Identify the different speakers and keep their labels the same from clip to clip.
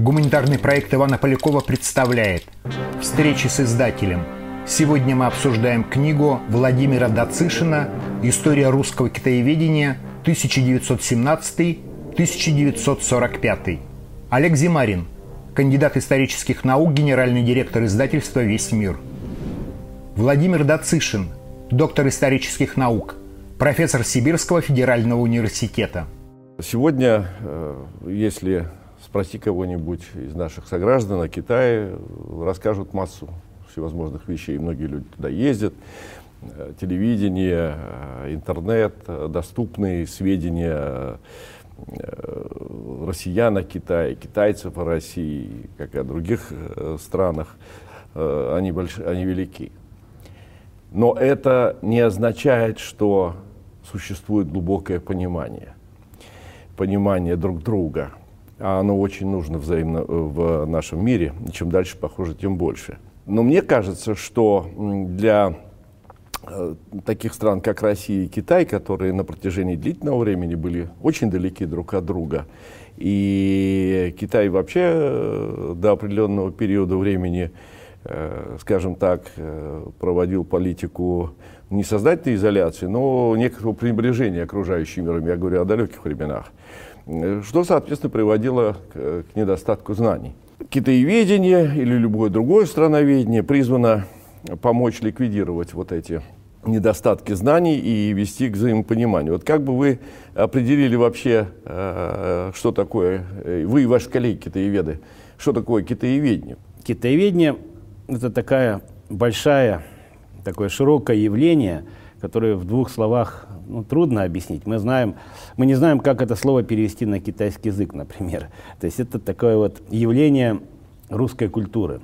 Speaker 1: Гуманитарный проект Ивана Полякова представляет «Встречи с издателем». Сегодня мы обсуждаем книгу Владимира Дацишина «История русского китаеведения 1917-1945». Олег Зимарин, кандидат исторических наук, генеральный директор издательства «Весь мир». Владимир Дацишин, доктор исторических наук, профессор Сибирского федерального университета.
Speaker 2: Сегодня, э, если спроси кого-нибудь из наших сограждан о Китае, расскажут массу всевозможных вещей. Многие люди туда ездят. Э, телевидение, э, интернет, доступные сведения россиян о Китае, китайцев о России, как и о других странах, они, больш... они велики. Но это не означает, что существует глубокое понимание, понимание друг друга. А оно очень нужно взаимно э, в нашем мире. И чем дальше, похоже, тем больше. Но мне кажется, что для э, таких стран, как Россия и Китай, которые на протяжении длительного времени были очень далеки друг от друга, и Китай вообще э, до определенного периода времени скажем так, проводил политику не создательной изоляции, но некоторого пренебрежения окружающим миром, я говорю о далеких временах, э, что, соответственно, приводило к, к недостатку знаний. Китаеведение или любое другое страноведение призвано помочь ликвидировать вот эти недостатки знаний и вести к взаимопониманию. Вот как бы вы определили вообще, что такое, вы и ваши коллеги китаеведы, что такое китаеведение?
Speaker 3: Китаеведение это такая большая, такое широкое явление, которое в двух словах ну, трудно объяснить. Мы, знаем, мы не знаем, как это слово перевести на китайский язык, например. То есть это такое вот явление русской культуры.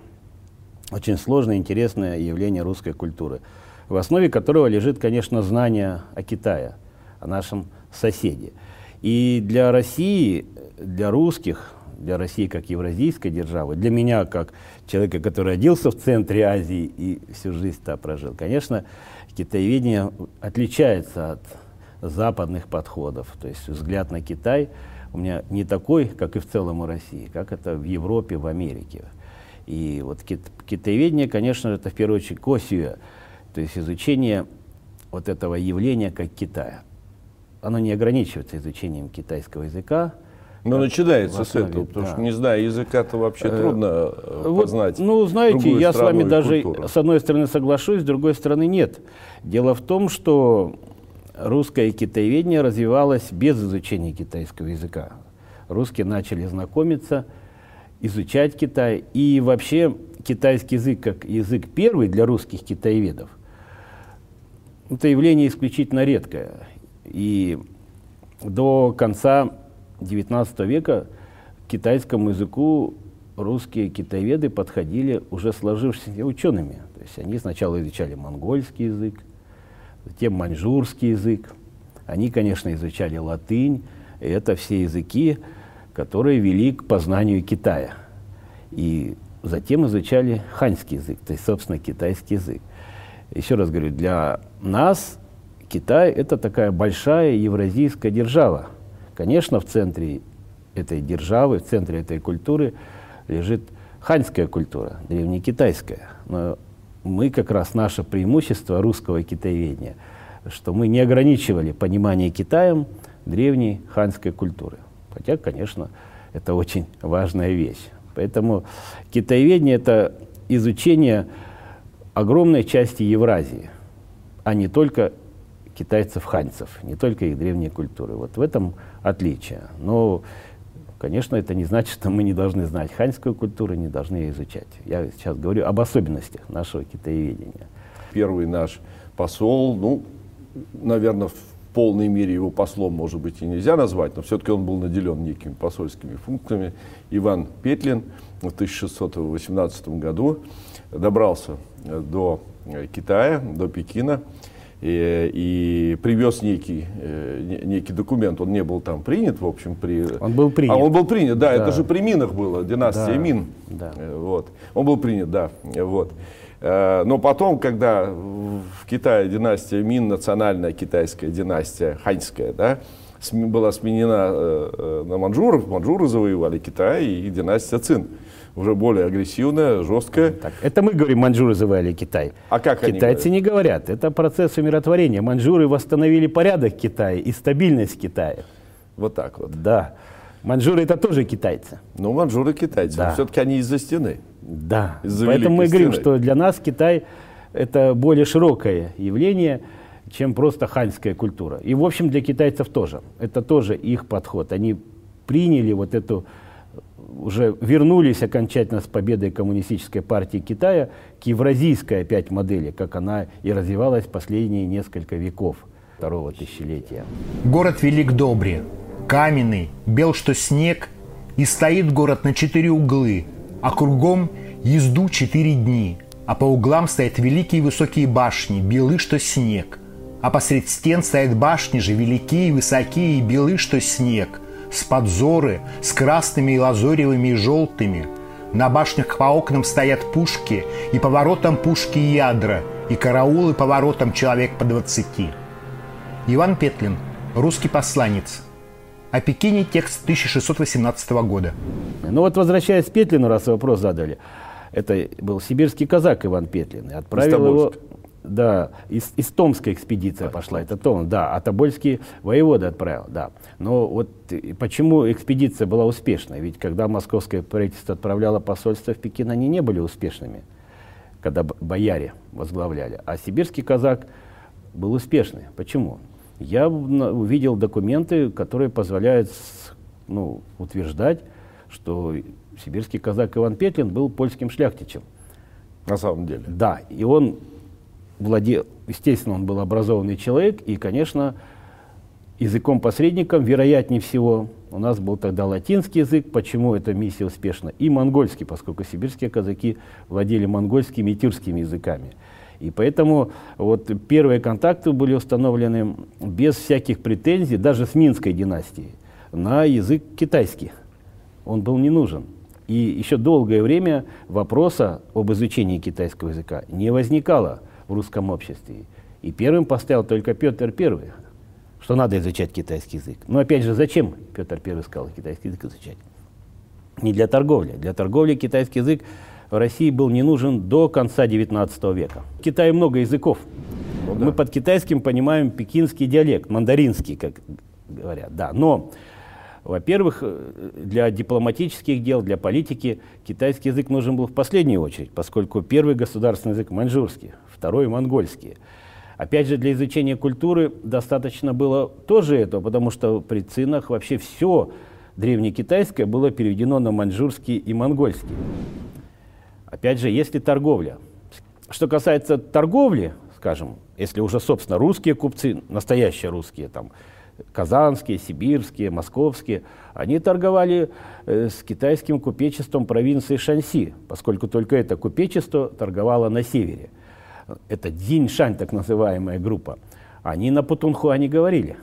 Speaker 3: Очень сложное, интересное явление русской культуры, в основе которого лежит, конечно, знание о Китае, о нашем соседе. И для России, для русских, для России как евразийской державы, для меня как человека, который родился в центре Азии и всю жизнь там прожил, конечно, китаеведение отличается от западных подходов. То есть взгляд на Китай у меня не такой, как и в целом у России, как это в Европе, в Америке. И вот кит китаеведение, конечно, это в первую очередь косия, то есть изучение вот этого явления как Китая. Оно не ограничивается изучением китайского языка,
Speaker 2: ну, начинается с этого, потому да. что не зная языка-то вообще э, трудно э, вот, познать.
Speaker 3: Ну, знаете, я с вами даже культуру. с одной стороны соглашусь, с другой стороны нет. Дело в том, что русское китаеведение развивалось без изучения китайского языка. Русские начали знакомиться, изучать Китай. И вообще китайский язык как язык первый для русских китаеведов, это явление исключительно редкое. И до конца XIX века к китайскому языку русские китаеведы подходили уже сложившимися учеными. То есть они сначала изучали монгольский язык, затем маньчжурский язык. Они, конечно, изучали латынь. И это все языки, которые вели к познанию Китая. И затем изучали ханьский язык, то есть, собственно, китайский язык. Еще раз говорю, для нас Китай – это такая большая евразийская держава, Конечно, в центре этой державы, в центре этой культуры лежит ханьская культура, древнекитайская. Но мы как раз наше преимущество русского китаеведения, что мы не ограничивали понимание Китаем древней ханьской культуры. Хотя, конечно, это очень важная вещь. Поэтому китаеведение – это изучение огромной части Евразии, а не только китайцев-ханьцев, не только их древней культуры. Вот в этом отличие. Но, конечно, это не значит, что мы не должны знать ханьскую культуру, не должны ее изучать. Я сейчас говорю об особенностях нашего китаеведения.
Speaker 2: Первый наш посол, ну, наверное, в полной мере его послом, может быть, и нельзя назвать, но все-таки он был наделен некими посольскими функциями. Иван Петлин в 1618 году добрался до Китая, до Пекина, и, и привез некий, э, некий документ, он не был там принят, в общем, при...
Speaker 3: Он был принят. А
Speaker 2: он был принят, да, да. это же при Минах было, династия да. Мин. Да. Э, вот. Он был принят, да, вот. Э, но потом, когда в Китае династия Мин, национальная китайская династия, ханьская, да, была сменена на манжуров, манжуры завоевали Китай и династия Цин. Уже более агрессивная, жесткая.
Speaker 3: Так, это мы говорим, манжуры завоевали Китай.
Speaker 2: А как
Speaker 3: Китайцы
Speaker 2: они
Speaker 3: не говорят. Это процесс умиротворения. Манжуры восстановили порядок Китая и стабильность Китая.
Speaker 2: Вот так вот.
Speaker 3: Да. Манжуры это тоже китайцы.
Speaker 2: Ну, манжуры китайцы. Да. Все-таки они из-за стены.
Speaker 3: Да. Из Поэтому мы говорим, что для нас Китай это более широкое явление, чем просто ханьская культура. И, в общем, для китайцев тоже. Это тоже их подход. Они приняли вот эту, уже вернулись окончательно с победой коммунистической партии Китая к евразийской опять модели, как она и развивалась последние несколько веков второго тысячелетия.
Speaker 1: Город Велик Добре, каменный, бел что снег, и стоит город на четыре углы, а кругом езду четыре дни, а по углам стоят великие высокие башни, белы что снег – а посред стен стоят башни же, великие, высокие и белы, что снег, с подзоры, с красными и лазоревыми и желтыми. На башнях по окнам стоят пушки, и по воротам пушки и ядра, и караулы по воротам человек по двадцати. Иван Петлин, русский посланец. О Пекине текст 1618 года.
Speaker 3: Ну вот возвращаясь к Петлину, раз вопрос задали. Это был сибирский казак Иван Петлин. Отправил его да, из, из Томской экспедиция пошла, это Том, да, а Тобольский воевода отправил, да. Но вот почему экспедиция была успешной? Ведь когда московское правительство отправляло посольство в Пекин, они не были успешными, когда бояре возглавляли. А сибирский казак был успешный. Почему? Я увидел документы, которые позволяют ну, утверждать, что сибирский казак Иван Петлин был польским шляхтичем.
Speaker 2: На самом деле?
Speaker 3: Да, и он владел, естественно, он был образованный человек, и, конечно, языком-посредником, вероятнее всего, у нас был тогда латинский язык, почему эта миссия успешна, и монгольский, поскольку сибирские казаки владели монгольскими и тюркскими языками. И поэтому вот первые контакты были установлены без всяких претензий, даже с Минской династией, на язык китайский. Он был не нужен. И еще долгое время вопроса об изучении китайского языка не возникало в русском обществе. И первым поставил только Петр I, что надо изучать китайский язык. Но опять же, зачем Петр I сказал китайский язык изучать? Не для торговли. Для торговли китайский язык в России был не нужен до конца XIX века. В Китае много языков. Ну, да. Мы под китайским понимаем пекинский диалект, мандаринский, как говорят. Да. Но, во-первых, для дипломатических дел, для политики китайский язык нужен был в последнюю очередь, поскольку первый государственный язык маньчжурский, второй монгольский. Опять же, для изучения культуры достаточно было тоже этого, потому что при цинах вообще все древнекитайское было переведено на маньчжурский и монгольский. Опять же, если торговля. Что касается торговли, скажем, если уже, собственно, русские купцы, настоящие русские, там, казанские, сибирские, московские, они торговали э, с китайским купечеством провинции Шанси, поскольку только это купечество торговало на севере это Дзиньшань, так называемая группа, они на Путунхуане говорили.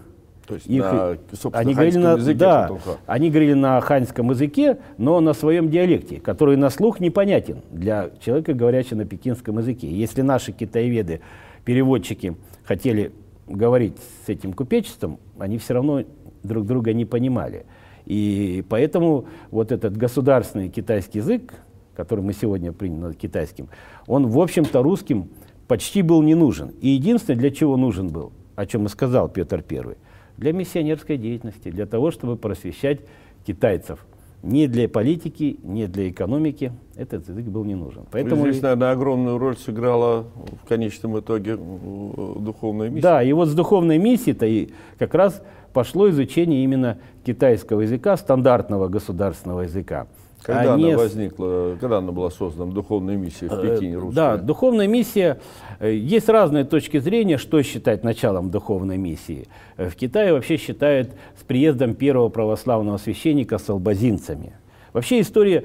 Speaker 2: То есть Их, на,
Speaker 3: они говорили на, языке да, они говорили на ханьском языке, но на своем диалекте, который на слух непонятен для человека, говорящего на пекинском языке. Если наши китаеведы, переводчики, хотели говорить с этим купечеством, они все равно друг друга не понимали. И поэтому вот этот государственный китайский язык, который мы сегодня приняли китайским, он, в общем-то, русским почти был не нужен. И единственное, для чего нужен был, о чем и сказал Петр I, для миссионерской деятельности, для того, чтобы просвещать китайцев. Не для политики, не для экономики этот язык был не нужен.
Speaker 2: Поэтому Здесь, наверное, огромную роль сыграла в конечном итоге духовная миссия.
Speaker 3: Да, и вот с духовной миссией-то и как раз пошло изучение именно китайского языка, стандартного государственного языка.
Speaker 2: Когда они... она возникла, когда она была создана, духовная миссия в э, Пекине русская?
Speaker 3: Да, духовная миссия, э, есть разные точки зрения, что считать началом духовной миссии. Э, в Китае вообще считают с приездом первого православного священника с албазинцами. Вообще история,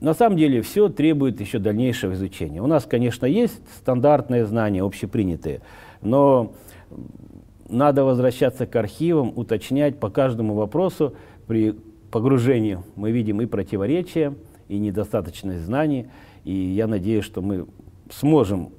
Speaker 3: на самом деле, все требует еще дальнейшего изучения. У нас, конечно, есть стандартные знания, общепринятые, но надо возвращаться к архивам, уточнять по каждому вопросу при погружению мы видим и противоречия, и недостаточность знаний. И я надеюсь, что мы сможем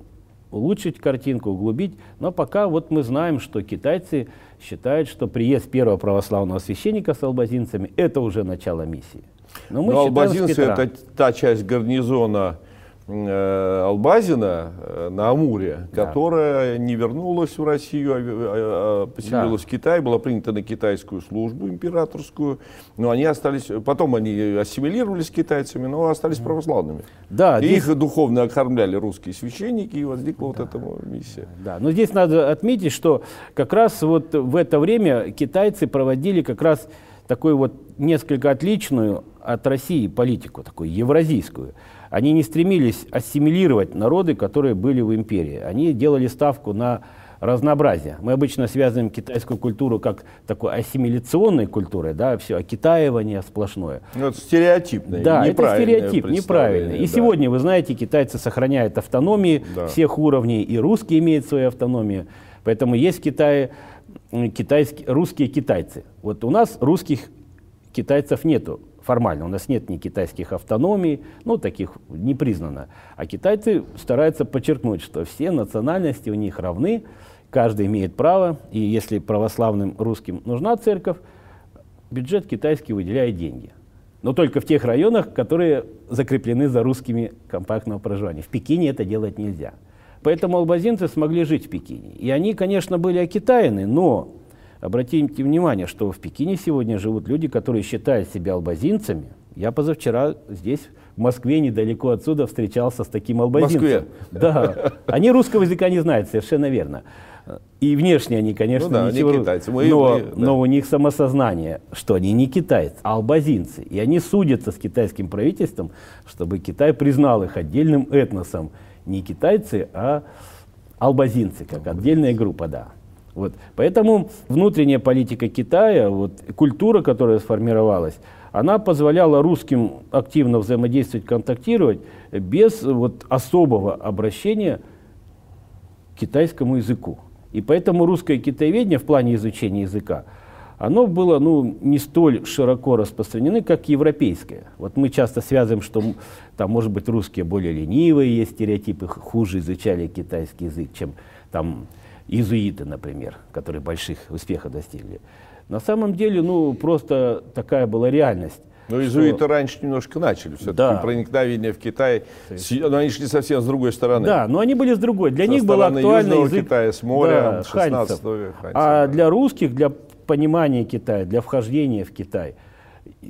Speaker 3: улучшить картинку, углубить. Но пока вот мы знаем, что китайцы считают, что приезд первого православного священника с албазинцами – это уже начало миссии.
Speaker 2: Но, мы Но албазинцы – это та часть гарнизона, Албазина э, на Амуре, да. которая не вернулась в Россию, а, а, а поселилась да. в Китае, была принята на китайскую службу императорскую, но они остались, потом они ассимилировались китайцами, но остались православными. Да, и здесь... их духовно окормляли русские священники, и возникла да. вот эта миссия.
Speaker 3: Да, но здесь надо отметить, что как раз вот в это время китайцы проводили как раз такую вот несколько отличную от России политику, такую евразийскую. Они не стремились ассимилировать народы, которые были в империи. Они делали ставку на разнообразие. Мы обычно связываем китайскую культуру как такой ассимиляционной культурой, да, все, окитаивание сплошное.
Speaker 2: Ну, это стереотипное,
Speaker 3: Да, это стереотип, неправильный. И да. сегодня, вы знаете, китайцы сохраняют автономии да. всех уровней, и русские имеют свою автономию. Поэтому есть в Китае китайские, русские китайцы. Вот у нас русских китайцев нету формально. У нас нет ни китайских автономий, ну, таких не признано. А китайцы стараются подчеркнуть, что все национальности у них равны, каждый имеет право, и если православным русским нужна церковь, бюджет китайский выделяет деньги. Но только в тех районах, которые закреплены за русскими компактного проживания. В Пекине это делать нельзя. Поэтому албазинцы смогли жить в Пекине. И они, конечно, были окитаяны, но Обратите внимание, что в Пекине сегодня живут люди, которые считают себя албазинцами. Я позавчера здесь, в Москве, недалеко отсюда, встречался с таким албазинцем. В Москве? Да. Они русского языка не знают, совершенно верно. И внешне они, конечно, ну, да, ничего... Они китайцы. Мы, но, мы, да. но у них самосознание, что они не китайцы, а албазинцы. И они судятся с китайским правительством, чтобы Китай признал их отдельным этносом. Не китайцы, а албазинцы, как отдельная группа, да. Вот. Поэтому внутренняя политика Китая, вот, культура, которая сформировалась, она позволяла русским активно взаимодействовать, контактировать без вот, особого обращения к китайскому языку. И поэтому русское китаеведение в плане изучения языка, оно было ну, не столь широко распространено, как европейское. Вот мы часто связываем, что там, может быть, русские более ленивые, есть стереотипы, хуже изучали китайский язык, чем там иезуиты, например, которые больших успехов достигли. На самом деле, ну, просто такая была реальность.
Speaker 2: Но иезуиты что... раньше немножко начали все-таки да. проникновение в Китай, но они шли совсем с другой стороны.
Speaker 3: Да, но они были с другой. Для Со них было актуально язык
Speaker 2: Китая, с моря, да, 16 века.
Speaker 3: А для русских, для понимания Китая, для вхождения в Китай,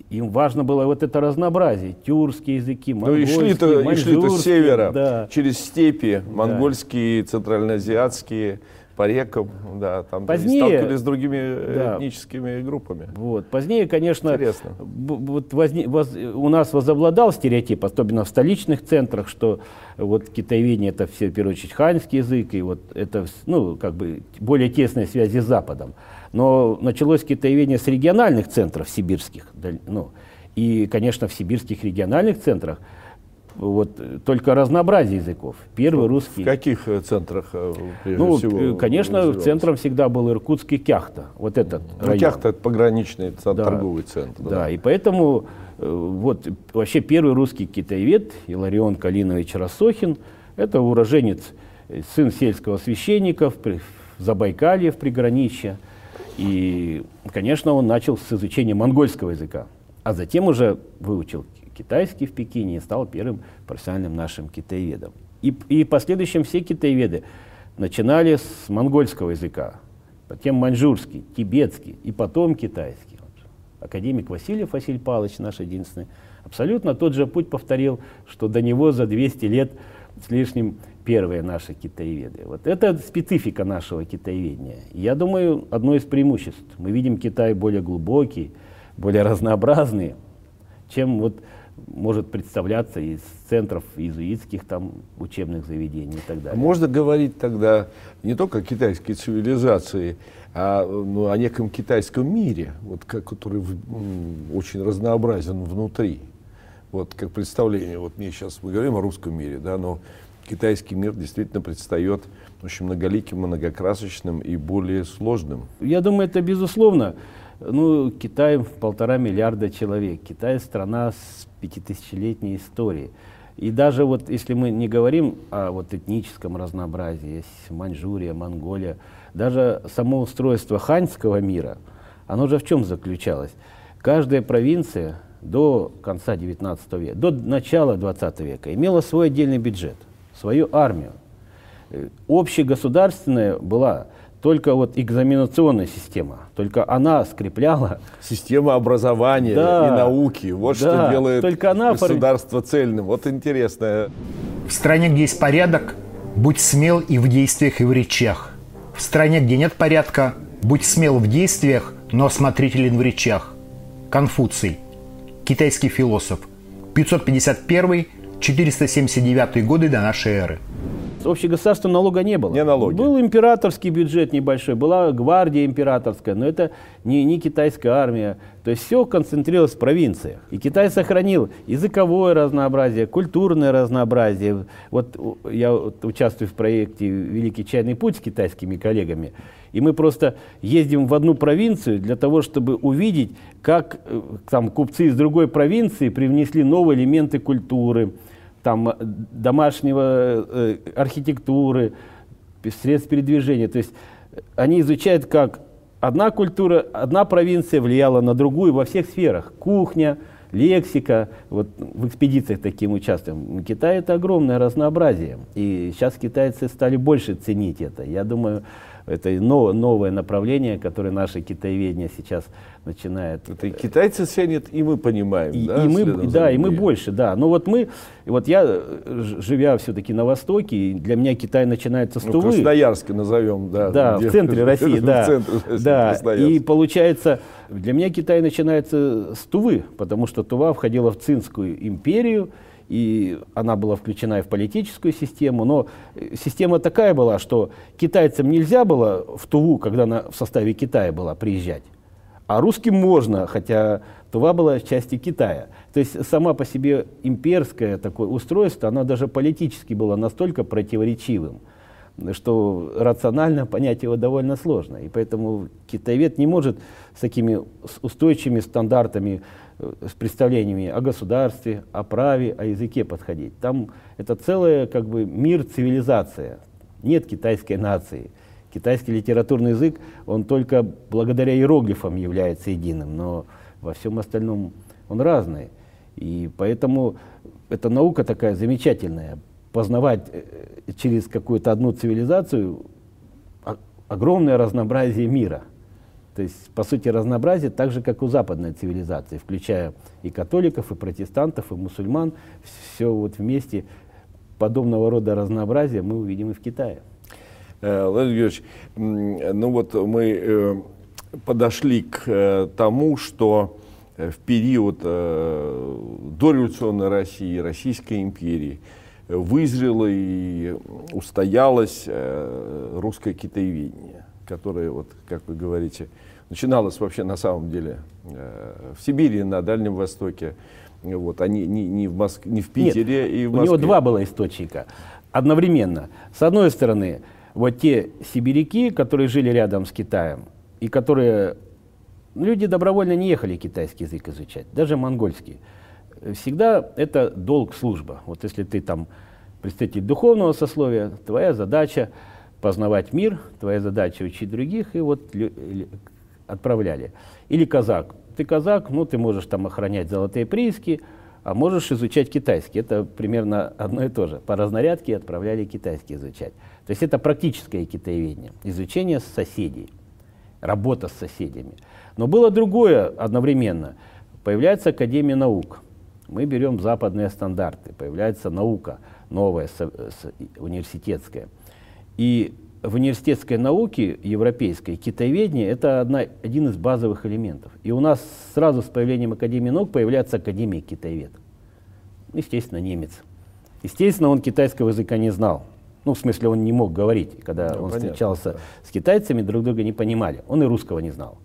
Speaker 3: им важно было вот это разнообразие. Тюркские языки, монгольские, Ну и шли-то, шли
Speaker 2: с севера, да. через степи, монгольские, да. центральноазиатские по рекам, да, там
Speaker 3: позднее,
Speaker 2: сталкивались с другими да, этническими группами.
Speaker 3: Вот, позднее, конечно, Интересно. вот возне, воз, у нас возобладал стереотип, особенно в столичных центрах, что вот китаеведение это все, в первую очередь, ханьский язык, и вот это, ну, как бы более тесные связи с Западом. Но началось китаеведение с региональных центров сибирских, ну, и, конечно, в сибирских региональных центрах вот только разнообразие языков. Первый русский.
Speaker 2: В каких э, центрах э,
Speaker 3: ну, всего? Конечно, центром всегда был Иркутский Кяхта. Вот этот ну, район.
Speaker 2: Кяхта это пограничный да. торговый центр.
Speaker 3: Да. да, и поэтому э, вот вообще первый русский китаевед Иларион Калинович Рассохин, это уроженец, сын сельского священника в Забайкалье, в приграничье. И, конечно, он начал с изучения монгольского языка, а затем уже выучил китайский в Пекине и стал первым профессиональным нашим китаеведом. И, и в последующем все китаеведы начинали с монгольского языка, затем маньчжурский, тибетский и потом китайский. Вот. Академик Васильев Василий Павлович, наш единственный, абсолютно тот же путь повторил, что до него за 200 лет с лишним первые наши китаеведы. Вот это специфика нашего китаеведения. Я думаю, одно из преимуществ. Мы видим Китай более глубокий, более разнообразный, чем вот может представляться из центров иезуитских там учебных заведений и так далее.
Speaker 2: Можно говорить тогда не только о китайской цивилизации, а ну, о неком китайском мире, вот, который в, очень разнообразен внутри. Вот как представление, вот мне сейчас мы говорим о русском мире, да, но китайский мир действительно предстает очень многоликим, многокрасочным и более сложным.
Speaker 3: Я думаю, это безусловно. Ну, Китай полтора миллиарда человек. Китай страна с пятитысячелетней историей. И даже вот если мы не говорим о вот этническом разнообразии, есть Маньчжурия, Монголия, даже само устройство ханьского мира, оно же в чем заключалось? Каждая провинция до конца 19 века, до начала 20 века имела свой отдельный бюджет, свою армию. Э, общегосударственная была только вот экзаменационная система, только она скрепляла...
Speaker 2: Система образования да, и науки, вот да, что делает только она государство фор... цельным. Вот интересно.
Speaker 1: В стране, где есть порядок, будь смел и в действиях, и в речах. В стране, где нет порядка, будь смел в действиях, но осмотрителен в речах. Конфуций, китайский философ, 551-479 годы до нашей эры.
Speaker 3: Общегосударственного налога не было.
Speaker 2: Не налоги.
Speaker 3: Был императорский бюджет небольшой, была гвардия императорская, но это не, не китайская армия. То есть все концентрировалось в провинциях. И Китай сохранил языковое разнообразие, культурное разнообразие. Вот я участвую в проекте «Великий чайный путь» с китайскими коллегами. И мы просто ездим в одну провинцию для того, чтобы увидеть, как э, там купцы из другой провинции привнесли новые элементы культуры, там, э, домашнего э, архитектуры, средств передвижения. То есть э, они изучают, как одна культура, одна провинция влияла на другую во всех сферах. Кухня, лексика. Вот в экспедициях таким участвуем. Китае это огромное разнообразие. И сейчас китайцы стали больше ценить это. Я думаю, это новое направление, которое наше китаеведение сейчас начинает.
Speaker 2: Это и китайцы ценят, и мы понимаем,
Speaker 3: и, да? И мы, да, и мы больше, да. Но вот мы, вот я, э, живя все-таки на Востоке, для меня Китай начинается с ну, Тувы.
Speaker 2: Красноярске назовем, да.
Speaker 3: Да, где, в центре России, да. В центре России, да. И получается, для меня Китай начинается с Тувы, потому что Тува входила в Цинскую империю, и она была включена и в политическую систему, но э, система такая была, что китайцам нельзя было в Туву, когда она в составе Китая была, приезжать, а русским можно, хотя Тува была частью Китая. То есть сама по себе имперское такое устройство, оно даже политически было настолько противоречивым, что рационально понять его довольно сложно. И поэтому китаевед не может с такими устойчивыми стандартами с представлениями о государстве, о праве, о языке подходить. Там это целый как бы мир, цивилизация. Нет китайской нации. Китайский литературный язык, он только благодаря иероглифам является единым, но во всем остальном он разный. И поэтому эта наука такая замечательная. Познавать э, через какую-то одну цивилизацию огромное разнообразие мира – то есть, по сути, разнообразие так же, как у западной цивилизации, включая и католиков, и протестантов, и мусульман. Все вот вместе подобного рода разнообразие мы увидим и в Китае.
Speaker 2: Э, Владимир Юрьевич, ну вот мы э, подошли к э, тому, что в период дореволюционной России, Российской империи, вызрело и устоялось русское китаеведение, которое, вот, как вы говорите, начиналось вообще на самом деле э, в Сибири, на Дальнем Востоке. Вот, они не, не, в, Моск... не в Питере
Speaker 3: Нет,
Speaker 2: и в
Speaker 3: Москве. У него два было источника. Одновременно. С одной стороны, вот те сибиряки, которые жили рядом с Китаем, и которые... Люди добровольно не ехали китайский язык изучать, даже монгольский. Всегда это долг служба. Вот если ты там представитель духовного сословия, твоя задача познавать мир, твоя задача учить других, и вот отправляли. Или казак. Ты казак, ну ты можешь там охранять золотые прииски, а можешь изучать китайский. Это примерно одно и то же. По разнарядке отправляли китайский изучать. То есть это практическое китаеведение, изучение соседей, работа с соседями. Но было другое одновременно. Появляется Академия наук. Мы берем западные стандарты, появляется наука новая, университетская. И в университетской науке европейской китаеведение – это одна, один из базовых элементов. И у нас сразу с появлением Академии наук появляется Академия китаевед. Естественно, немец. Естественно, он китайского языка не знал. Ну, в смысле, он не мог говорить. Когда ну, он понятно, встречался да. с китайцами, друг друга не понимали. Он и русского не знал.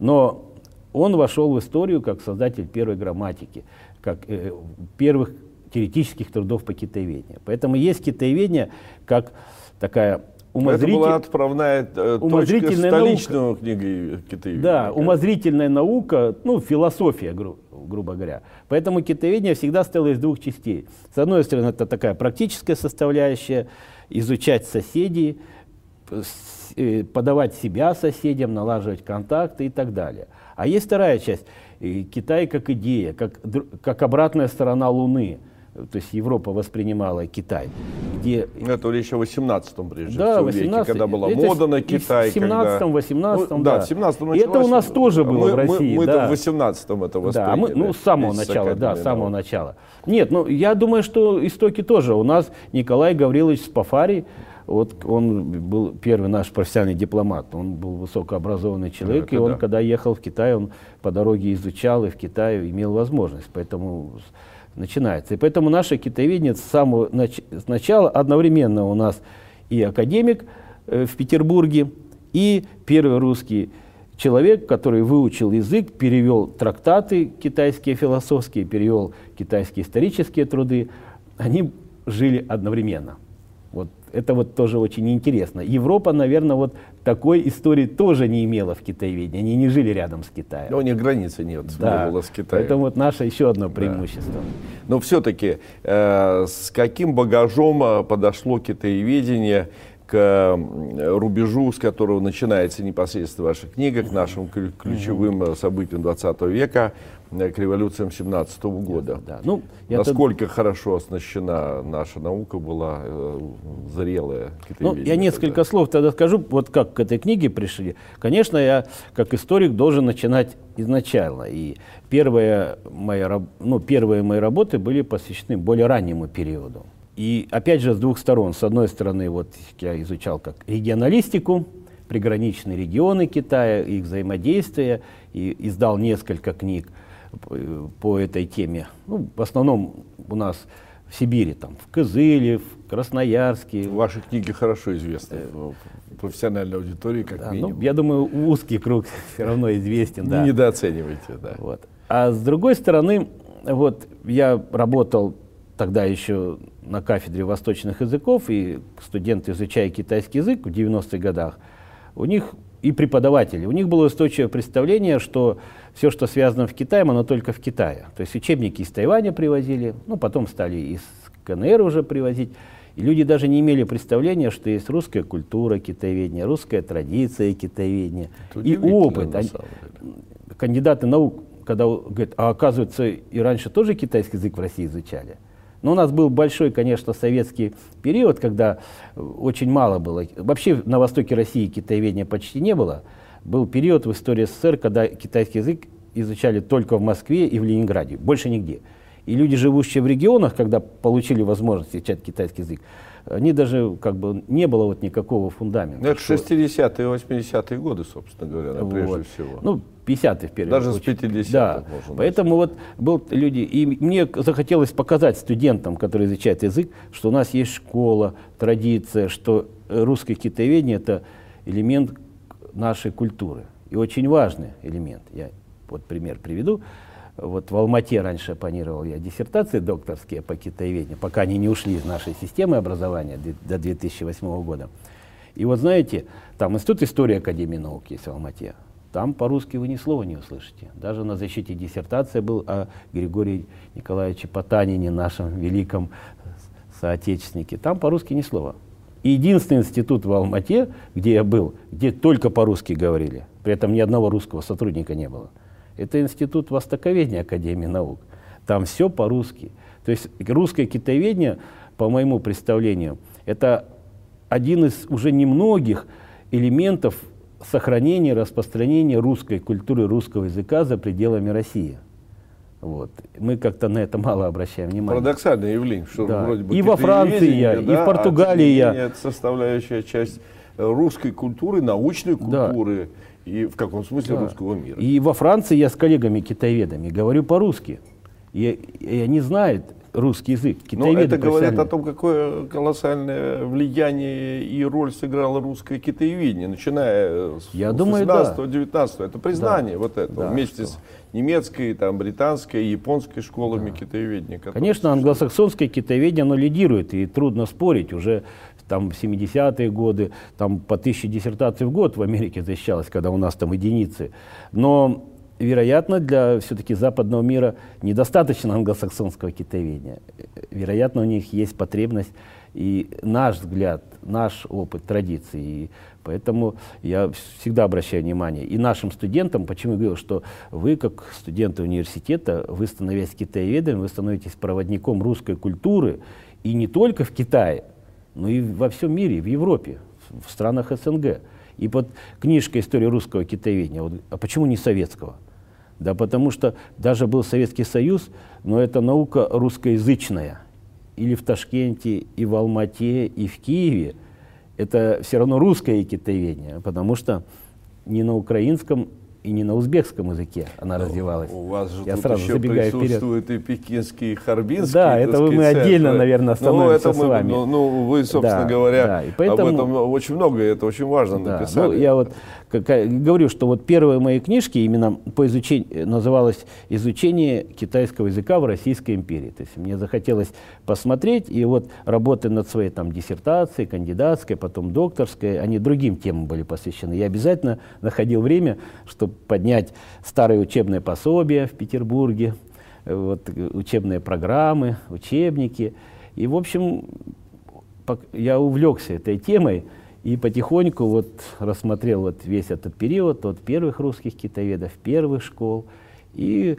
Speaker 3: Но он вошел в историю как создатель первой грамматики, как э, первых теоретических трудов по китаеведению. Поэтому есть китаеведение как такая
Speaker 2: умозритель... Это была отправная э, точка столичного наука. книги
Speaker 3: китаеведения. Да, умозрительная наука, ну, философия, гру грубо говоря. Поэтому китаеведение всегда стояло из двух частей. С одной стороны, это такая практическая составляющая, изучать соседей, э, подавать себя соседям, налаживать контакты и так далее. А есть вторая часть. Китай как идея, как, как обратная сторона Луны – то есть Европа воспринимала Китай.
Speaker 2: Где... Это речь о 18-м, прежде
Speaker 3: да, всего, 18 веке,
Speaker 2: когда была это мода на Китай.
Speaker 3: В 17-м, 18 ну,
Speaker 2: да. да. в 17
Speaker 3: И это у нас тоже было
Speaker 2: мы,
Speaker 3: в России.
Speaker 2: Мы, мы да. в 18-м это восприняли. Да, мы,
Speaker 3: ну, с самого начала, да, с самого начала. Нет, ну, я думаю, что истоки тоже. У нас Николай Гаврилович Спафарий, вот он был первый наш профессиональный дипломат. Он был высокообразованный человек, это и он, да. когда ехал в Китай, он по дороге изучал и в Китае имел возможность. Поэтому начинается. И поэтому наше китаеведение с самого нач начала одновременно у нас и академик э, в Петербурге, и первый русский человек, который выучил язык, перевел трактаты китайские философские, перевел китайские исторические труды, они жили одновременно. Это вот тоже очень интересно. Европа, наверное, вот такой истории тоже не имела в китаеведении. Они не жили рядом с Китаем.
Speaker 2: Но у них границы нет, да. не было с Китаем.
Speaker 3: Это вот наше еще одно преимущество. Да.
Speaker 2: Но все-таки э, с каким багажом э, подошло китаеведение к рубежу, с которого начинается непосредственно ваша книга, к нашим ключевым событиям 20 века, э, к революциям 17 года. Да, да. Ну, Насколько это... хорошо оснащена наша наука была, э, зрелая
Speaker 3: Ну, я несколько тогда. слов тогда скажу, вот как к этой книге пришли. Конечно, я как историк должен начинать изначально. И первые мои, ну, первые мои работы были посвящены более раннему периоду. И опять же с двух сторон. С одной стороны, вот я изучал как регионалистику, приграничные регионы Китая, их взаимодействие, и издал несколько книг по этой теме. Ну, в основном у нас в Сибири, там, в Кызыле, в Красноярске.
Speaker 2: Ваши книги хорошо известны э, профессиональной аудитории, как
Speaker 3: да,
Speaker 2: минимум.
Speaker 3: Ну, я думаю, узкий круг все равно известен.
Speaker 2: Да. Не недооценивайте, да.
Speaker 3: Вот. А с другой стороны, вот я работал тогда еще на кафедре восточных языков, и студенты, изучая китайский язык в 90-х годах, у них и преподаватели, у них было устойчивое представление, что все, что связано в Китае, оно только в Китае. То есть учебники из Тайваня привозили, ну, потом стали из КНР уже привозить. И люди даже не имели представления, что есть русская культура китаеведения, русская традиция китаеведения и опыт. Они, кандидаты наук, когда говорят, а оказывается, и раньше тоже китайский язык в России изучали. Но у нас был большой, конечно, советский период, когда очень мало было. Вообще на востоке России китаеведения почти не было. Был период в истории СССР, когда китайский язык изучали только в Москве и в Ленинграде, больше нигде. И люди, живущие в регионах, когда получили возможность изучать китайский язык, они даже как бы не было вот никакого фундамента.
Speaker 2: Это 60-е и 80-е годы, собственно говоря, вот. прежде всего.
Speaker 3: Ну, 50-х в
Speaker 2: первую Даже очередь. с 50-х,
Speaker 3: Да, поэтому вот был люди, и мне захотелось показать студентам, которые изучают язык, что у нас есть школа, традиция, что русское китаеведение – это элемент нашей культуры. И очень важный элемент. Я вот пример приведу. Вот в Алмате раньше планировал я диссертации докторские по китаеведению, пока они не ушли из нашей системы образования до 2008 года. И вот знаете, там Институт истории Академии наук есть в Алмате. Там по-русски вы ни слова не услышите. Даже на защите диссертации был о Григории Николаевиче Потанине, нашем великом соотечественнике. Там по-русски ни слова. Единственный институт в Алмате, где я был, где только по-русски говорили, при этом ни одного русского сотрудника не было, это институт востоковедения Академии наук. Там все по-русски. То есть русское китаеведение, по моему представлению, это один из уже немногих элементов сохранения, распространения русской культуры, русского языка за пределами России. Вот. Мы как-то на это мало обращаем внимание.
Speaker 2: Парадоксальное явление, что да. вроде бы
Speaker 3: и во Франции я, да, и в Португалии я.
Speaker 2: Это составляющая часть русской культуры, научной культуры да. И в каком смысле да. русского мира.
Speaker 3: И во Франции я с коллегами-китаеведами говорю по-русски. И, и они знают, русский язык.
Speaker 2: Но ну, это говорит о том, какое колоссальное влияние и роль сыграло русское китаеведение, начиная с Я 18-19. Да. Это признание да. вот этого, да, вместе что? с немецкой, там, британской, японской школами да. китаеведения.
Speaker 3: Конечно, англосаксонское китаеведение, оно лидирует, и трудно спорить. Уже там 70-е годы, там по тысяче диссертаций в год в Америке защищалось, когда у нас там единицы. Но вероятно, для все-таки западного мира недостаточно англосаксонского китаеведения. Вероятно, у них есть потребность и наш взгляд, наш опыт, традиции. И поэтому я всегда обращаю внимание и нашим студентам, почему я говорю, что вы, как студенты университета, вы становясь китаеведом, вы становитесь проводником русской культуры, и не только в Китае, но и во всем мире, в Европе, в странах СНГ. И под книжкой «История русского китаеведения», вот, а почему не советского? Да потому что даже был Советский Союз, но это наука русскоязычная. Или в Ташкенте, и в Алмате, и в Киеве. Это все равно русское китаеведение, потому что не на украинском и не на узбекском языке она ну, развивалась.
Speaker 2: У вас же Я тут сразу еще присутствует вперед. и пекинский, и харбинский.
Speaker 3: Да, это мы сказать, отдельно, наверное, остановимся ну, это мы, с вами.
Speaker 2: Ну, ну вы, собственно да, говоря, да, и поэтому, об этом очень много, и это очень важно да, написали.
Speaker 3: Ну, я вот как, говорю, что вот первые мои книжки именно по изучению, называлось «Изучение китайского языка в Российской империи». То есть мне захотелось посмотреть, и вот работы над своей там диссертацией, кандидатской, потом докторской, они другим темам были посвящены. Я обязательно находил время, чтобы поднять старые учебные пособия в Петербурге, вот, учебные программы, учебники. И, в общем, я увлекся этой темой, и потихоньку вот рассмотрел вот весь этот период от первых русских китаеведов, первых школ. И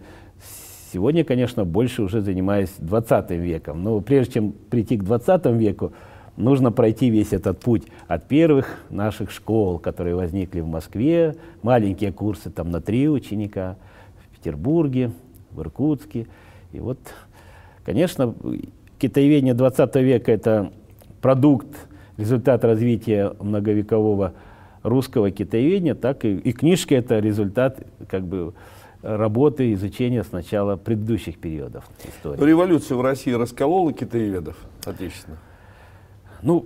Speaker 3: сегодня, конечно, больше уже занимаюсь 20 веком. Но прежде чем прийти к 20 веку, нужно пройти весь этот путь от первых наших школ, которые возникли в Москве, маленькие курсы там на три ученика, в Петербурге, в Иркутске. И вот, конечно, китаеведение 20 века – это продукт результат развития многовекового русского китаеведения, так и, и книжка это результат как бы работы, изучения сначала предыдущих периодов истории.
Speaker 2: Революция в России расколола китаеведов отечественно?
Speaker 3: Ну,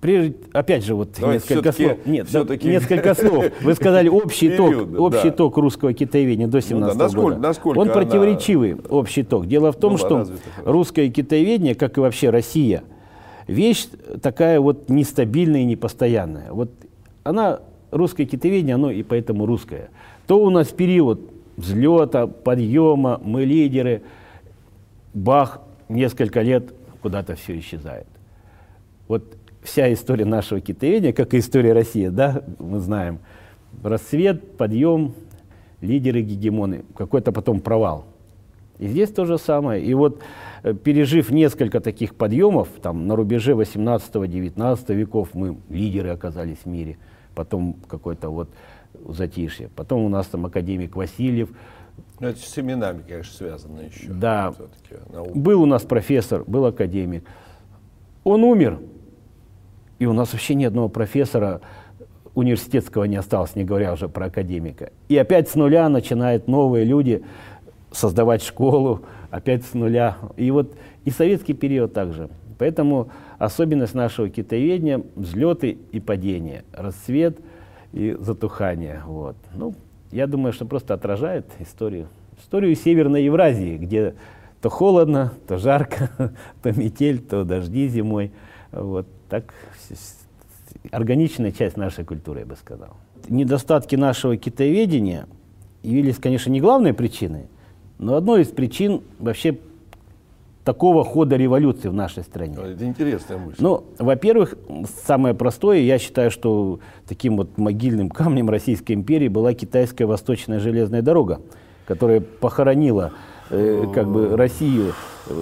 Speaker 3: прежде, опять же, вот Давайте несколько слов. Нет, да, несколько слов. Вы сказали общий ток, общий да. ток русского китаеведения до 17 ну, да, насколько, года. Насколько Он противоречивый, общий ток. Дело в том, что русское китаеведение, как и вообще Россия, вещь такая вот нестабильная и непостоянная. Вот она, русское китоведение, оно и поэтому русское. То у нас период взлета, подъема, мы лидеры, бах, несколько лет куда-то все исчезает. Вот вся история нашего китоведения, как и история России, да, мы знаем, расцвет, подъем, лидеры, гегемоны, какой-то потом провал. И здесь то же самое. И вот Э, пережив несколько таких подъемов, там на рубеже 18-19 веков мы лидеры оказались в мире, потом какой-то вот затишье. Потом у нас там академик Васильев.
Speaker 2: Ну, это с именами, конечно, связано еще.
Speaker 3: Да. Был у нас профессор, был академик. Он умер, и у нас вообще ни одного профессора университетского не осталось, не говоря уже про академика. И опять с нуля начинают новые люди создавать школу, опять с нуля. И вот и советский период также. Поэтому особенность нашего китаеведения – взлеты и падения, расцвет и затухание. Вот. Ну, я думаю, что просто отражает историю. Историю Северной Евразии, где то холодно, то жарко, то метель, то дожди зимой. Вот так органичная часть нашей культуры, я бы сказал. Недостатки нашего китаеведения явились, конечно, не главной причиной, но одной из причин вообще такого хода революции в нашей стране.
Speaker 2: Это интересная мысль.
Speaker 3: Ну, во-первых, самое простое, я считаю, что таким вот могильным камнем Российской империи была китайская восточная железная дорога, которая похоронила э, как бы Россию.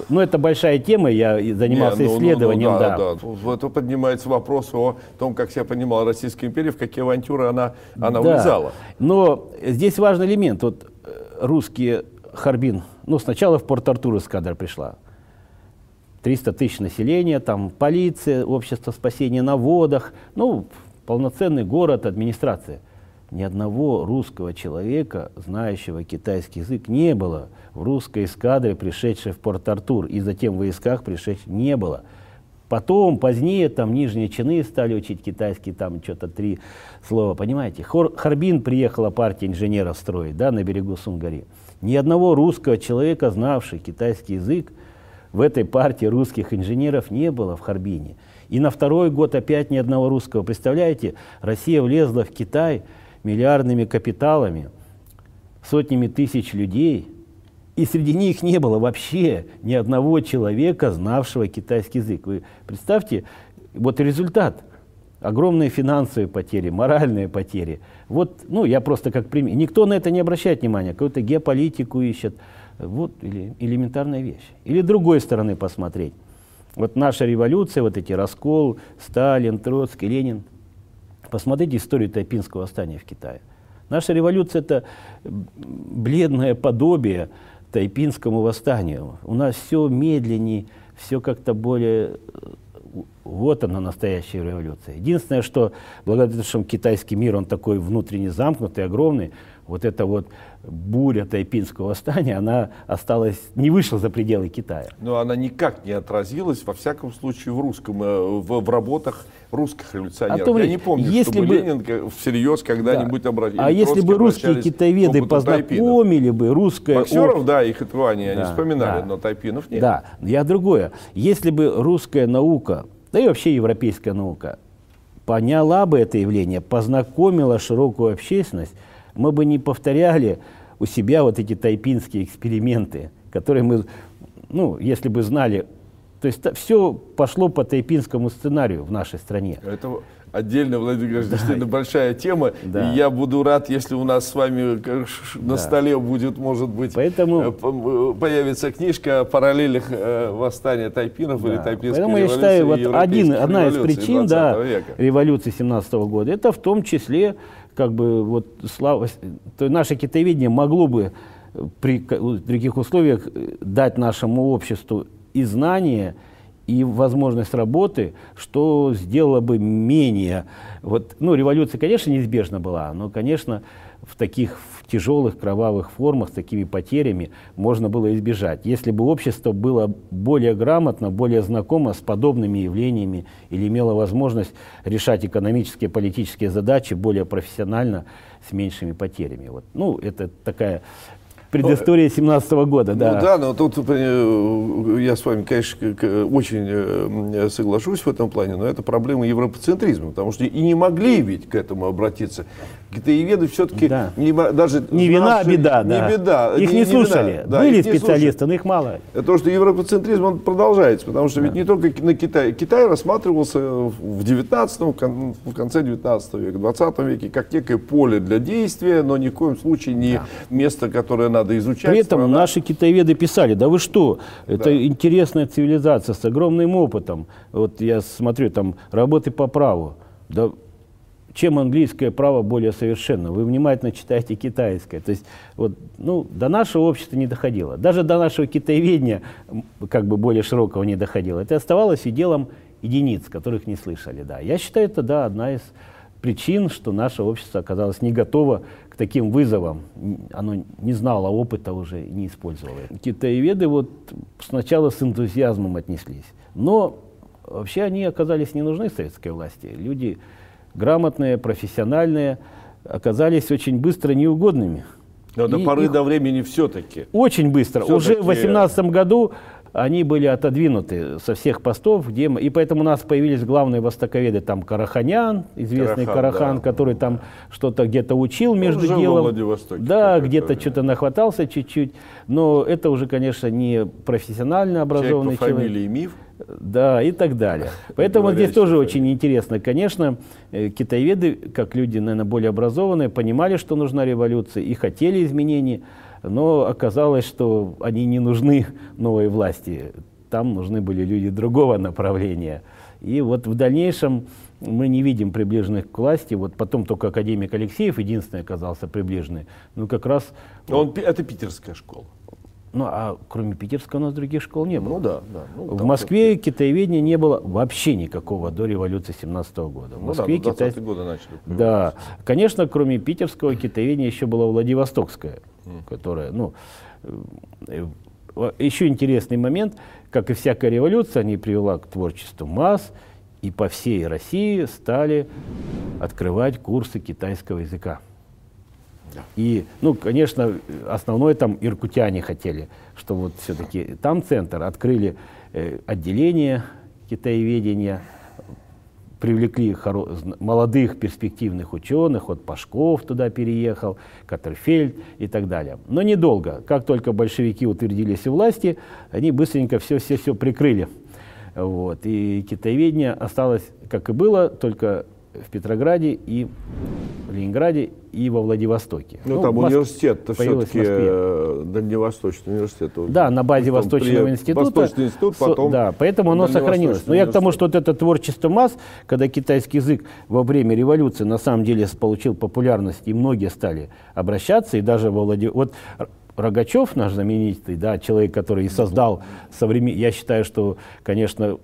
Speaker 3: Ну, это большая тема, я занимался Не, ну, исследованием. Ну, ну, да, да.
Speaker 2: да. Это поднимается вопрос о том, как себя понимала Российская империя, в какие авантюры она, она да. влезала.
Speaker 3: Но здесь важный элемент. Вот э, русские Харбин, ну, сначала в Порт-Артур эскадра пришла. 300 тысяч населения, там полиция, общество спасения на водах, ну, полноценный город, администрация. Ни одного русского человека, знающего китайский язык, не было в русской эскадре, пришедшей в Порт-Артур, и затем в войсках пришедших не было. Потом, позднее, там нижние чины стали учить китайский, там что-то три слова, понимаете. Хор, Харбин приехала партия инженеров строить, да, на берегу Сунгари. Ни одного русского человека, знавший китайский язык, в этой партии русских инженеров не было в Харбине. И на второй год опять ни одного русского. Представляете, Россия влезла в Китай миллиардными капиталами, сотнями тысяч людей, и среди них не было вообще ни одного человека, знавшего китайский язык. Вы представьте, вот результат. Огромные финансовые потери, моральные потери. Вот, ну, я просто как пример. Никто на это не обращает внимания, какую-то геополитику ищет. Вот или, элементарная вещь. Или другой стороны посмотреть. Вот наша революция, вот эти раскол, Сталин, Троцкий, Ленин. Посмотрите историю Тайпинского восстания в Китае. Наша революция – это бледное подобие Тайпинскому восстанию. У нас все медленнее, все как-то более вот она, настоящая революция. Единственное, что благодаря тому, что китайский мир, он такой внутренне замкнутый, огромный, вот эта вот буря тайпинского восстания, она осталась, не вышла за пределы Китая.
Speaker 2: Но она никак не отразилась, во всяком случае, в русском, э, в, в работах русских революционеров.
Speaker 3: том,
Speaker 2: Я не помню,
Speaker 3: если
Speaker 2: чтобы
Speaker 3: бы,
Speaker 2: Ленин всерьез когда-нибудь да. обратился.
Speaker 3: А если бы русские китаеведы познакомили
Speaker 2: тайпинов.
Speaker 3: бы русское...
Speaker 2: Боксеров, да, их они, да, они вспоминали, да. но тайпинов нет.
Speaker 3: Да, я другое. Если бы русская наука да и вообще европейская наука, поняла бы это явление, познакомила широкую общественность, мы бы не повторяли у себя вот эти тайпинские эксперименты, которые мы, ну, если бы знали, то есть все пошло по тайпинскому сценарию в нашей стране.
Speaker 2: Это отдельно, Владимир Григорьевич, да. действительно большая тема. Да. И я буду рад, если у нас с вами на да. столе будет, может быть,
Speaker 3: Поэтому...
Speaker 2: Э, э, появится книжка о параллелях э, восстания тайпинов да. или тайпинской
Speaker 3: Поэтому я считаю, вот один, одна из причин да,
Speaker 2: века.
Speaker 3: революции 17 года, это в том числе, как бы, вот, слава, то наше китаеведение могло бы при других условиях дать нашему обществу и знания, и возможность работы, что сделало бы менее... Вот, ну, революция, конечно, неизбежна была, но, конечно, в таких в тяжелых кровавых формах, с такими потерями можно было избежать. Если бы общество было более грамотно, более знакомо с подобными явлениями или имело возможность решать экономические, политические задачи более профессионально, с меньшими потерями. Вот. Ну, это такая предыстория 17 -го года, да.
Speaker 2: Ну да, но тут э, я с вами, конечно, очень э, соглашусь в этом плане, но это проблема европоцентризма, потому что и не могли ведь к этому обратиться. Китаеведы все-таки
Speaker 3: да.
Speaker 2: не, даже...
Speaker 3: Не вина, а беда,
Speaker 2: да.
Speaker 3: Не
Speaker 2: беда.
Speaker 3: Их не, не слушали. Беда, да,
Speaker 2: Были
Speaker 3: специалисты, но их мало.
Speaker 2: Это то, что европоцентризм он продолжается, потому что да. ведь не только на Китай. Китай рассматривался в 19 в конце 19 века, 20 веке, как некое поле для действия, но ни в коем случае не да. место, которое надо изучать.
Speaker 3: При этом страна. наши китаеведы писали, да вы что, это да. интересная цивилизация с огромным опытом. Вот я смотрю, там, работы по праву. Да чем английское право более совершенно. Вы внимательно читаете китайское. То есть вот, ну, до нашего общества не доходило. Даже до нашего китаеведения как бы более широкого не доходило. Это оставалось и делом единиц, которых не слышали. Да. Я считаю, это да, одна из причин, что наше общество оказалось не готово к таким вызовам. Оно не знало опыта уже, не использовало. Китаеведы вот сначала с энтузиазмом отнеслись. Но вообще они оказались не нужны советской власти. Люди грамотные, профессиональные, оказались очень быстро неугодными.
Speaker 2: Но до поры до времени все-таки.
Speaker 3: Очень быстро. Все Уже в 2018 году они были отодвинуты со всех постов, где мы, и поэтому у нас появились главные востоковеды, там Караханян, известный Карахан, Карахан да. который там что-то где-то учил между
Speaker 2: Он
Speaker 3: делом.
Speaker 2: да,
Speaker 3: где-то что-то нахватался чуть-чуть, но это уже, конечно, не профессионально образованный
Speaker 2: человек. По фамилии Миф.
Speaker 3: Да, и так далее. Поэтому здесь тоже очень интересно. Конечно, э, китаеведы, как люди, наверное, более образованные, понимали, что нужна революция и хотели изменений, но оказалось, что они не нужны новой власти. Там нужны были люди другого направления. И вот в дальнейшем мы не видим приближенных к власти. Вот потом только академик Алексеев единственный оказался приближенный. Ну, как раз...
Speaker 2: Он, это питерская школа.
Speaker 3: Ну, а кроме питерского у нас других школ не было.
Speaker 2: Ну да, да. Ну,
Speaker 3: в Москве китаеведения не было вообще никакого до революции 17 -го года. В Москве
Speaker 2: ну, да, Китай... годы начали.
Speaker 3: Да. Конечно, кроме питерского китаеведения еще было Владивостокское, mm. которое, ну, э, еще интересный момент, как и всякая революция, они привела к творчеству масс, и по всей России стали открывать курсы китайского языка. И, ну, конечно, основное там иркутяне хотели, что вот все-таки там центр, открыли э, отделение китаеведения, привлекли молодых перспективных ученых, вот Пашков туда переехал, Катерфельд и так далее. Но недолго. Как только большевики утвердились у власти, они быстренько все-все-все прикрыли. Вот. И китаеведение осталось, как и было, только в Петрограде и Ленинграде и во Владивостоке.
Speaker 2: Ну, ну там университет-то все-таки э, Дальневосточный университет.
Speaker 3: Да, на базе Восточного
Speaker 2: при...
Speaker 3: института.
Speaker 2: Восточный институт, потом
Speaker 3: Да, поэтому оно сохранилось. Но я к тому, что вот это творчество масс, когда китайский язык во время революции на самом деле получил популярность, и многие стали обращаться, и даже во Владивостоке. Вот Рогачев, наш знаменитый, да, человек, который создал современ... Я считаю, что, конечно,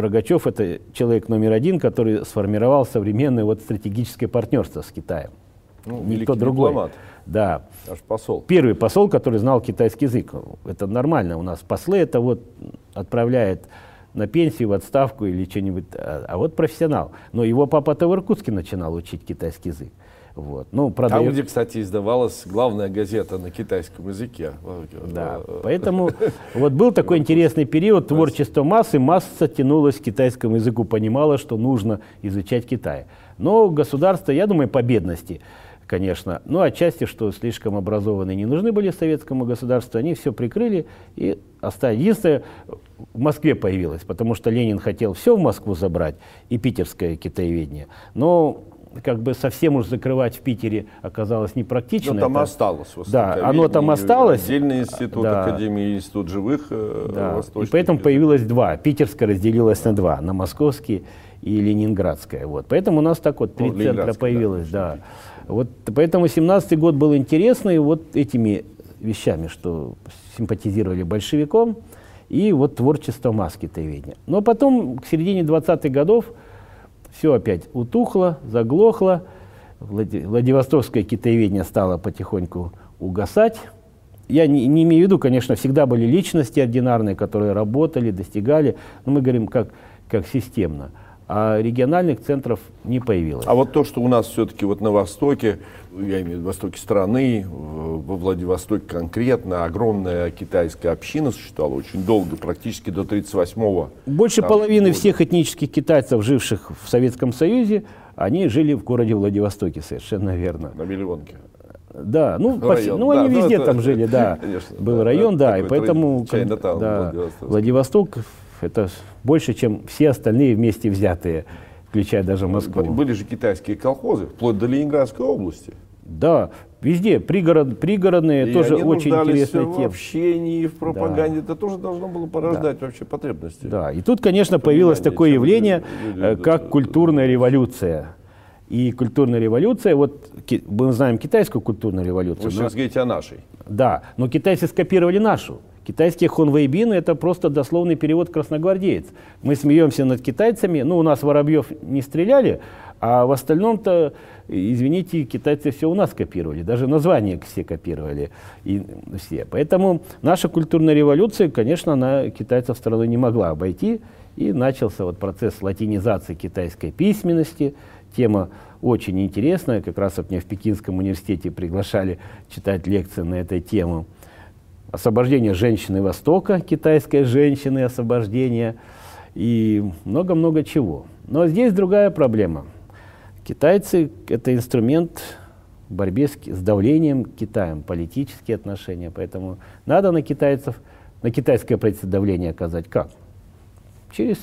Speaker 3: Рогачев – это человек номер один, который сформировал современное вот стратегическое партнерство с Китаем.
Speaker 2: Ну, Никто другой. Дипломат.
Speaker 3: Да.
Speaker 2: Аж посол.
Speaker 3: Первый посол, который знал китайский язык. Это нормально. У нас послы это вот отправляет на пенсию, в отставку или что-нибудь. А, а вот профессионал. Но его папа-то в Иркутске начинал учить китайский язык. Вот.
Speaker 2: Ну, правда, Там, где, кстати, издавалась главная газета на китайском языке.
Speaker 3: Да, поэтому вот был такой интересный период творчества массы. Масса тянулась к китайскому языку, понимала, что нужно изучать Китай. Но государство, я думаю, по бедности, конечно, ну, отчасти, что слишком образованные не нужны были советскому государству, они все прикрыли и оставили. Единственное, в Москве появилось, потому что Ленин хотел все в Москву забрать, и питерское китаеведение. Но как бы совсем уж закрывать в Питере оказалось непрактично.
Speaker 2: Но там это, осталось.
Speaker 3: Да, оно там осталось.
Speaker 2: Отдельный институт, да, Академии, институт живых
Speaker 3: э, да. И поэтому появилось два. Питерское разделилось на два, на московский и ленинградское. Вот. Поэтому у нас так вот три ну, центра появилось. Да, да. Вот, поэтому 17 год был интересный вот этими вещами, что симпатизировали большевиком, и вот творчество маски Тайвеня. Но потом, к середине 20-х годов, все опять утухло, заглохло. Владивостокское китаеведение стало потихоньку угасать. Я не, не имею в виду, конечно, всегда были личности ординарные, которые работали, достигали, но мы говорим как, как системно а региональных центров не появилось.
Speaker 2: А вот то, что у нас все-таки вот на Востоке, я имею в виду Востоке страны, во Владивостоке конкретно, огромная китайская община существовала очень долго, практически до 1938-го.
Speaker 3: Больше там, половины года. всех этнических китайцев, живших в Советском Союзе, они жили в городе Владивостоке, совершенно верно.
Speaker 2: На Миллионке.
Speaker 3: Да, ну, почти, ну да, они везде ну, там жили, да. Конечно, Был да, район, да, и поэтому да, Владивосток. Владивосток это больше, чем все остальные вместе взятые, включая даже Москву.
Speaker 2: Были же китайские колхозы, вплоть до Ленинградской области.
Speaker 3: Да, везде, пригород, пригородные, и тоже они очень интересная тема.
Speaker 2: в общении, в пропаганде, да. это тоже должно было порождать да. вообще потребности.
Speaker 3: Да, и тут, конечно, появилось такое явление, люди, э, как культурная революция. И культурная революция, вот мы знаем китайскую культурную революцию.
Speaker 2: Вы сейчас но, говорите о нашей.
Speaker 3: Да, но китайцы скопировали нашу. Китайские хунвейбины – это просто дословный перевод красногвардеец. Мы смеемся над китайцами, ну, у нас воробьев не стреляли, а в остальном-то, извините, китайцы все у нас копировали, даже названия все копировали, и все. Поэтому наша культурная революция, конечно, она китайцев страной не могла обойти, и начался вот процесс латинизации китайской письменности, тема очень интересная, как раз вот меня в Пекинском университете приглашали читать лекции на эту тему – освобождение женщины Востока, китайской женщины, освобождение и много-много чего. Но здесь другая проблема. Китайцы – это инструмент в борьбе с, с давлением Китаем, политические отношения. Поэтому надо на китайцев, на китайское правительство давление оказать как? Через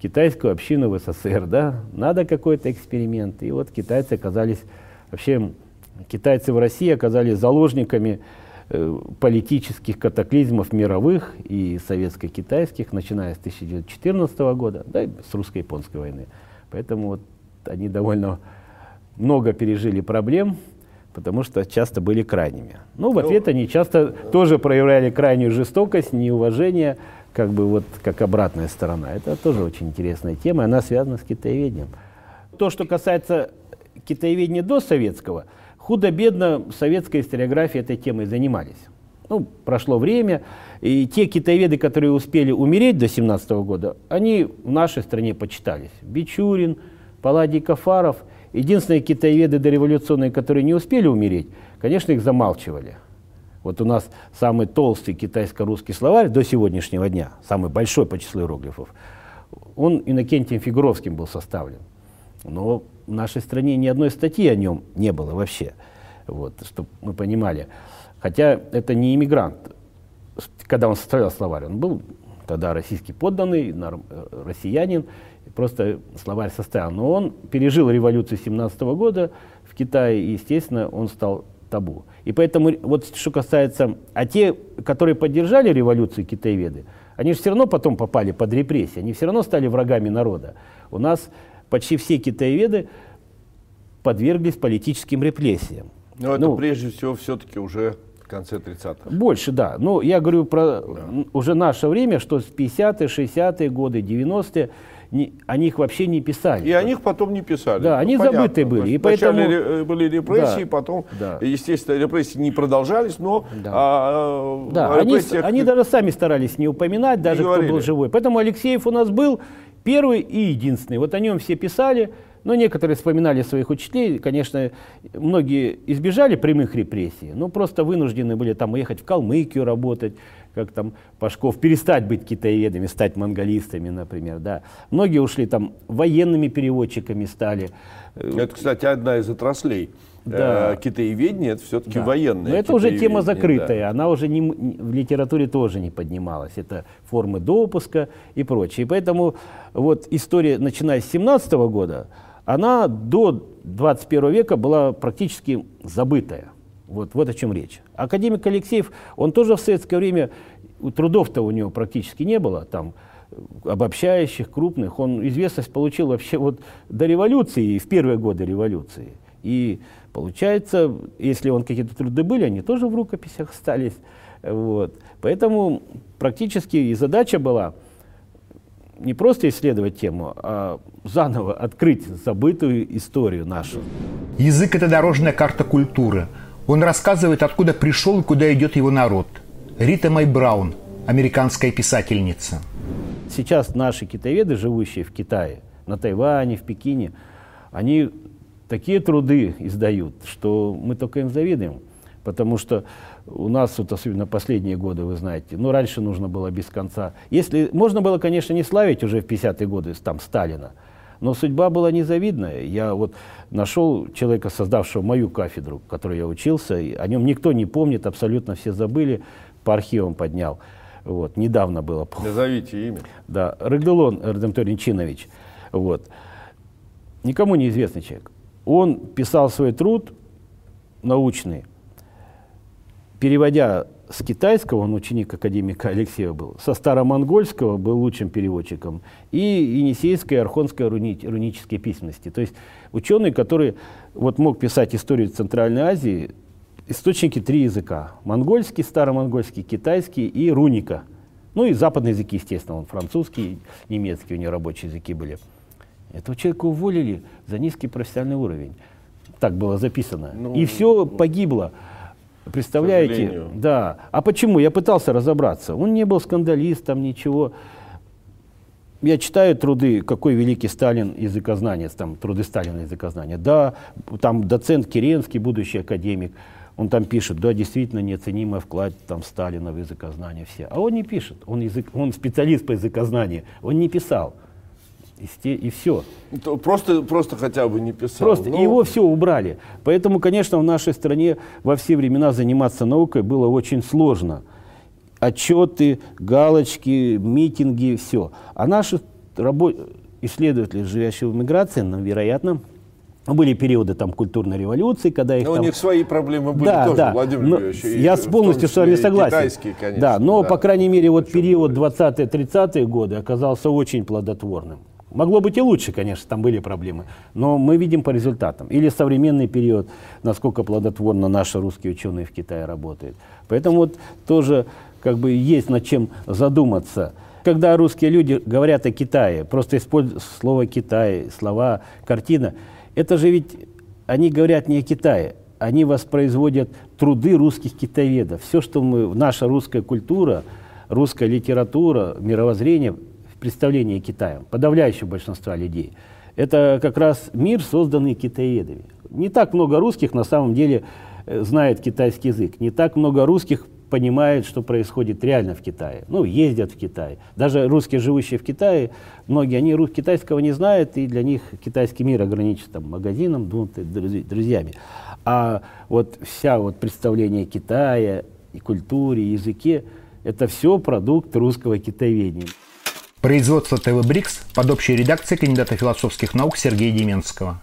Speaker 3: китайскую общину в СССР, да? Надо какой-то эксперимент. И вот китайцы оказались, вообще китайцы в России оказались заложниками политических катаклизмов мировых и советско-китайских, начиная с 1914 года, да и с русско-японской войны. Поэтому вот они довольно много пережили проблем, потому что часто были крайними. Ну, в ответ они часто тоже проявляли крайнюю жестокость, неуважение, как бы вот как обратная сторона. Это тоже очень интересная тема, она связана с китаеведением. То, что касается китаеведения до советского – Худо-бедно советская историография этой темой занимались. Ну, прошло время, и те китаеведы, которые успели умереть до 17 года, они в нашей стране почитались. Бичурин, Палладий Кафаров. Единственные китаеведы дореволюционные, которые не успели умереть, конечно, их замалчивали. Вот у нас самый толстый китайско-русский словарь до сегодняшнего дня, самый большой по числу иероглифов, он Иннокентием Фигуровским был составлен. Но в нашей стране ни одной статьи о нем не было вообще, вот, чтобы мы понимали. Хотя это не иммигрант, когда он составлял словарь, он был тогда российский подданный, россиянин, просто словарь составил. Но он пережил революцию 17 года в Китае, и, естественно, он стал табу. И поэтому, вот что касается, а те, которые поддержали революцию китаеведы, они же все равно потом попали под репрессии, они все равно стали врагами народа. У нас почти все китаеведы подверглись политическим репрессиям.
Speaker 2: Но это ну, прежде всего все-таки уже в конце 30-х.
Speaker 3: Больше, да. Но я говорю про да. уже наше время, что с 50-е, 60-е годы, 90-е, не, о них вообще не писали.
Speaker 2: И о них потом не писали.
Speaker 3: Да, ну, они понятно. забыты были. И
Speaker 2: поэтому... Вначале были репрессии, да, потом, да. естественно, репрессии не продолжались, но
Speaker 3: да. а, да, они, они даже сами старались не упоминать, даже не кто говорили. был живой. Поэтому Алексеев у нас был первый и единственный. Вот о нем все писали. Но некоторые вспоминали своих учителей, конечно, многие избежали прямых репрессий, но просто вынуждены были там уехать в Калмыкию работать, как там Пашков, перестать быть китаеведами, стать монголистами, например, да. Многие ушли там военными переводчиками стали.
Speaker 2: Это, кстати, одна из отраслей да. э, китаеведение это все-таки да. военное.
Speaker 3: Но это уже тема закрытая, да. она уже не, в литературе тоже не поднималась. Это формы допуска и прочее. И поэтому вот история, начиная с 17 года, она до 21 века была практически забытая. Вот, вот о чем речь. Академик Алексеев, он тоже в советское время, трудов-то у него практически не было, там, обобщающих, крупных. Он известность получил вообще вот до революции, в первые годы революции. И получается, если он какие-то труды были, они тоже в рукописях остались. Вот. Поэтому практически и задача была – не просто исследовать тему, а заново открыть забытую историю нашу.
Speaker 1: Язык – это дорожная карта культуры. Он рассказывает, откуда пришел и куда идет его народ. Рита Мэй Браун, американская писательница.
Speaker 3: Сейчас наши китаеведы, живущие в Китае, на Тайване, в Пекине, они такие труды издают, что мы только им завидуем. Потому что у нас, вот особенно последние годы, вы знаете, ну, раньше нужно было без конца. Если, можно было, конечно, не славить уже в 50-е годы там Сталина, но судьба была незавидная. Я вот нашел человека, создавшего мою кафедру, в которой я учился, и о нем никто не помнит, абсолютно все забыли, по архивам поднял. Вот, недавно было.
Speaker 2: Назовите имя.
Speaker 3: Да, Рыгдалон Эрдемтор Чинович. Вот. Никому неизвестный человек. Он писал свой труд научный переводя с китайского, он ученик академика Алексея был, со старомонгольского был лучшим переводчиком, и енисейской, архонской руни, рунической письменности. То есть ученый, который вот мог писать историю Центральной Азии, источники три языка. Монгольский, старомонгольский, китайский и руника. Ну и западные языки, естественно, он французский, немецкий, у него рабочие языки были. Этого человека уволили за низкий профессиональный уровень. Так было записано. Ну, и все погибло. Представляете? Да. А почему? Я пытался разобраться. Он не был скандалистом, ничего. Я читаю труды, какой великий Сталин языкознанец, там труды Сталина языкознания. Да, там доцент Керенский, будущий академик, он там пишет, да, действительно неоценимый вклад там Сталина в языкознание все. А он не пишет, он, язык, он специалист по языкознанию, он не писал. И, сте, и все.
Speaker 2: Просто, просто хотя бы не писал.
Speaker 3: Просто но... его все убрали. Поэтому, конечно, в нашей стране во все времена заниматься наукой было очень сложно. Отчеты, галочки, митинги, все. А наши рабо- исследователи, живущие в миграции, ну, вероятно, были периоды там культурной революции, когда их
Speaker 2: но
Speaker 3: там...
Speaker 2: у них свои проблемы были
Speaker 3: да,
Speaker 2: тоже,
Speaker 3: да.
Speaker 2: Владимир
Speaker 3: но
Speaker 2: Юрьевич.
Speaker 3: Я полностью с вами согласен.
Speaker 2: Китайские, конечно.
Speaker 3: Да, но, да. по крайней мере, вот период 20-30-е годы оказался очень плодотворным. Могло быть и лучше, конечно, там были проблемы, но мы видим по результатам. Или современный период, насколько плодотворно наши русские ученые в Китае работают. Поэтому вот тоже как бы есть над чем задуматься. Когда русские люди говорят о Китае, просто используют слово «Китай», слова «картина», это же ведь они говорят не о Китае, они воспроизводят труды русских китаеведов. Все, что мы, наша русская культура, русская литература, мировоззрение – представление Китая, подавляющего большинства людей, это как раз мир, созданный китаедами. Не так много русских на самом деле э, знает китайский язык. Не так много русских понимает, что происходит реально в Китае. Ну, ездят в Китай. Даже русские, живущие в Китае, многие, они рус китайского не знают, и для них китайский мир ограничен там, магазином, друзьями. А вот вся вот представление Китая и культуре, и языке, это все продукт русского китаеведения.
Speaker 1: Производство ТВ «Брикс» под общей редакцией кандидата философских наук Сергея Деменского.